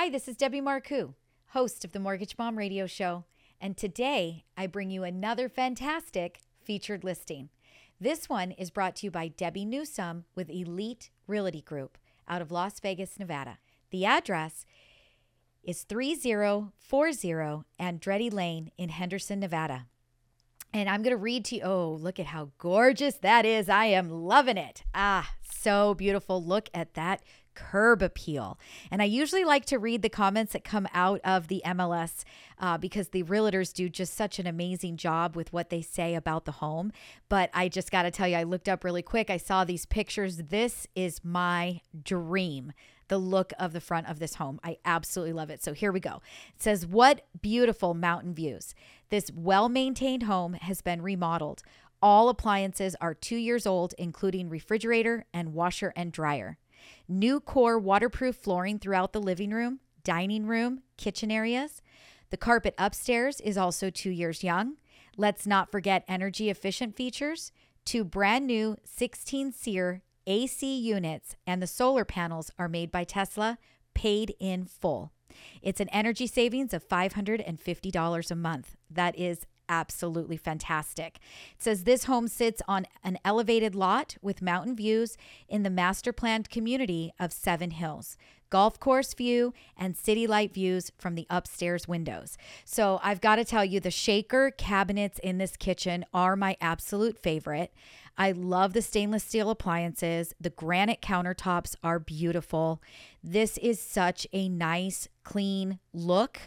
Hi, this is Debbie Marcoux, host of the Mortgage Mom Radio Show, and today I bring you another fantastic featured listing. This one is brought to you by Debbie Newsome with Elite Realty Group out of Las Vegas, Nevada. The address is 3040 Andretti Lane in Henderson, Nevada. And I'm going to read to you. Oh, look at how gorgeous that is. I am loving it. Ah, so beautiful. Look at that curb appeal. And I usually like to read the comments that come out of the MLS uh, because the realtors do just such an amazing job with what they say about the home. But I just got to tell you, I looked up really quick. I saw these pictures. This is my dream the look of the front of this home. I absolutely love it. So here we go. It says, What beautiful mountain views. This well maintained home has been remodeled. All appliances are two years old, including refrigerator and washer and dryer. NuCore waterproof flooring throughout the living room, dining room, kitchen areas. The carpet upstairs is also two years young. Let's not forget energy efficient features. Two brand new 16 SEER AC units and the solar panels are made by Tesla, paid in full. It's an energy savings of $550 a month. That is absolutely fantastic. It says this home sits on an elevated lot with mountain views in the master planned community of Seven Hills. Golf course view and city light views from the upstairs windows. So, I've got to tell you, the shaker cabinets in this kitchen are my absolute favorite. I love the stainless steel appliances. The granite countertops are beautiful. This is such a nice, clean look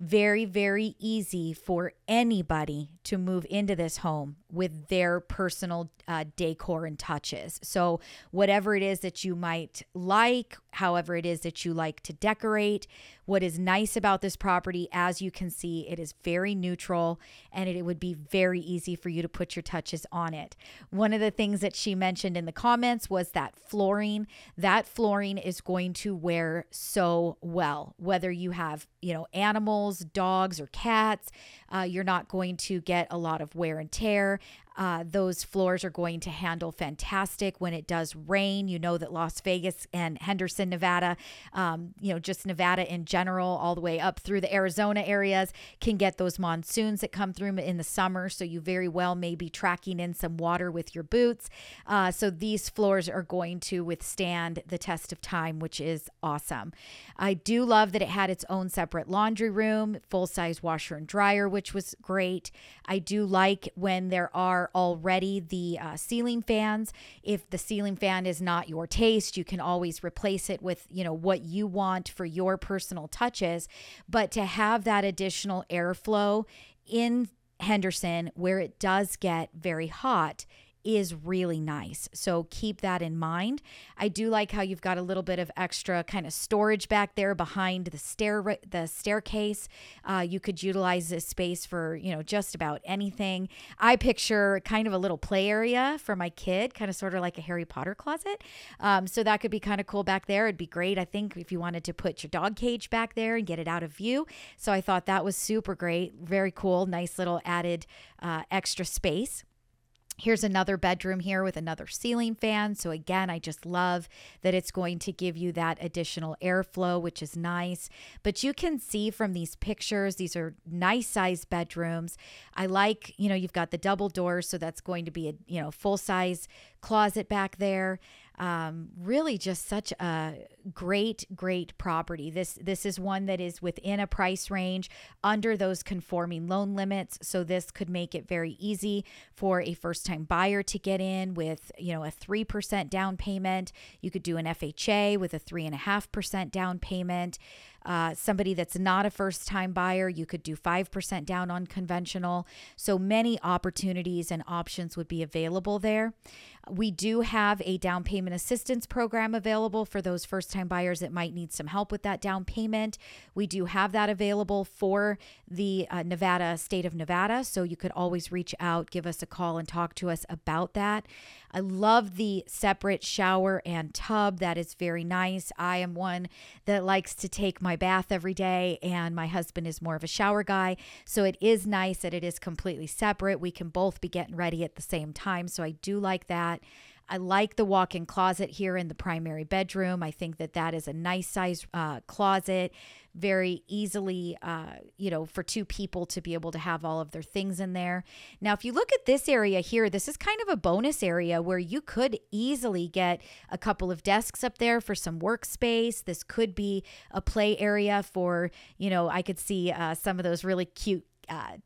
very, very easy for anybody to move into this home with their personal uh, decor and touches. So, whatever it is that you might like, however it is that you like to decorate, what is nice about this property, as you can see, it is very neutral and it, would be very easy for you to put your touches on it. One of the things that she mentioned in the comments was that flooring. That flooring is going to wear so well, whether you have, you know, animals, dogs, or cats. Uh, you're not going to get a lot of wear and tear. Uh, those floors are going to handle fantastic when it does rain. You know that Las Vegas and Henderson, Nevada, um, you know, just Nevada in general, all the way up through the Arizona areas, can get those monsoons that come through in the summer. So you very well may be tracking in some water with your boots. Uh, so these floors are going to withstand the test of time, which is awesome. I do love that it had its own separate laundry room, full size washer and dryer, which was great. I do like when there are are already the uh, ceiling fans. If the ceiling fan is not your taste, you can always replace it with, you know, what you want for your personal touches. But to have that additional airflow in Henderson, where it does get very hot, is really nice. So keep that in mind. I do like how you've got a little bit of extra kind of storage back there behind the stair the staircase. Uh, you could utilize this space for you know just about anything. I picture kind of a little play area for my kid, kind of sort of like a Harry Potter closet. Um, so that could be kind of cool back there. It'd be great, I think, if you wanted to put your dog cage back there and get it out of view. So I thought that was super great, very cool, nice little added uh, extra space. Here's another bedroom here with another ceiling fan. So, again, I just love that it's going to give you that additional airflow, which is nice. But you can see from these pictures, these are nice sized bedrooms. I like, you know, you've got the double doors. So, that's going to be a, you know, full size closet back there um, really just such a great, great property. This this is one that is within a price range under those conforming loan limits. So this could make it very easy for a first time buyer to get in with you know a three percent down payment. You could do an FHA with a three and a half percent down payment. Uh, somebody that's not a first time buyer, you could do 5% down on conventional. So many opportunities and options would be available there. We do have a down payment assistance program available for those first time buyers that might need some help with that down payment. We do have that available for the uh, Nevada, state of Nevada. So you could always reach out, give us a call, and talk to us about that. I love the separate shower and tub. That is very nice. I am one that likes to take my bath every day, and my husband is more of a shower guy. So it is nice that it is completely separate. We can both be getting ready at the same time. So I do like that. I like the walk in closet here in the primary bedroom. I think that that is a nice size uh, closet very easily, uh, you know, for two people to be able to have all of their things in there. Now, if you look at this area here, this is kind of a bonus area where you could easily get a couple of desks up there for some workspace. This could be a play area for, you know, I could see uh, some of those really cute uh,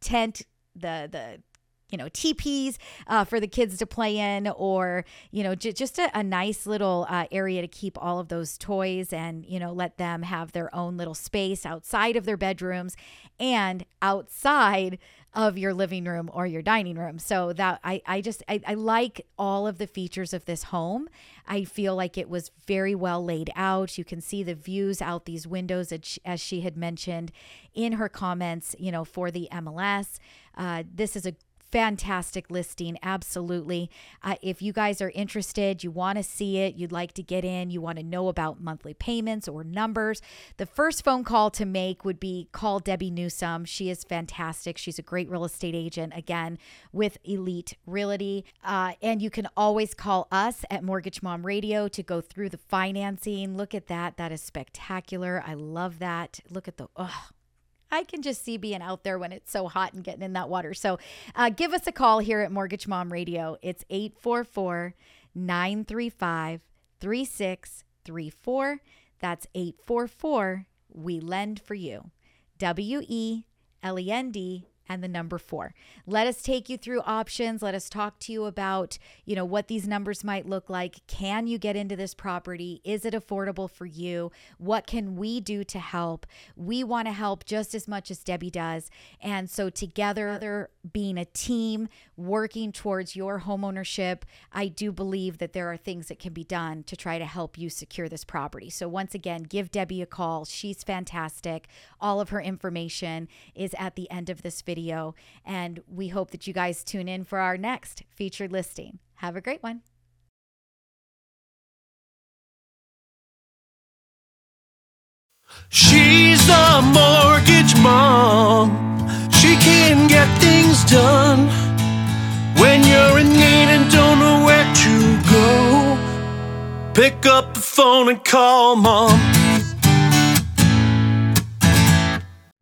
tent the the you know teepees uh, for the kids to play in or you know j- just a, a, nice little uh, area to keep all of those toys and you know let them have their own little space outside of their bedrooms and outside of your living room or your dining room. So that i, I just I, I like all of the features of this home. I feel like it was very well laid out. You can see the views out these windows as she had mentioned in her comments you know for the mls uh, this is a fantastic listing. Absolutely. Uh, if you guys are interested, you want to see it, you'd like to get in, you want to know about monthly payments or numbers, the first phone call to make would be call Debbie Newsome. She is fantastic. She's a great real estate agent, again, with Elite Realty. Uh, and you can always call us at Mortgage Mom Radio to go through the financing. Look at that. That is spectacular. I love that. Look at the, oh, I can just see being out there when it's so hot and getting in that water. So uh, give us a call here at Mortgage Mom Radio. It's 844 935 3634. That's 844 We Lend for You. W E L E N D and the number four. Let us take you through options. Let us talk to you about, you know, what these numbers might look like. Can you get into this property? Is it affordable for you? What can we do to help? We want to help just as much as Debbie does. And so together, being a team, working towards your homeownership, I do believe that there are things that can be done to try to help you secure this property. So once again, give Debbie a call. She's fantastic. All of her information is at the end of this video video. And we hope that you guys tune in for our next featured listing. Have a great one. She's the mortgage mom. She can get things done when you're in need and don't know where to go. Pick up the phone and call mom.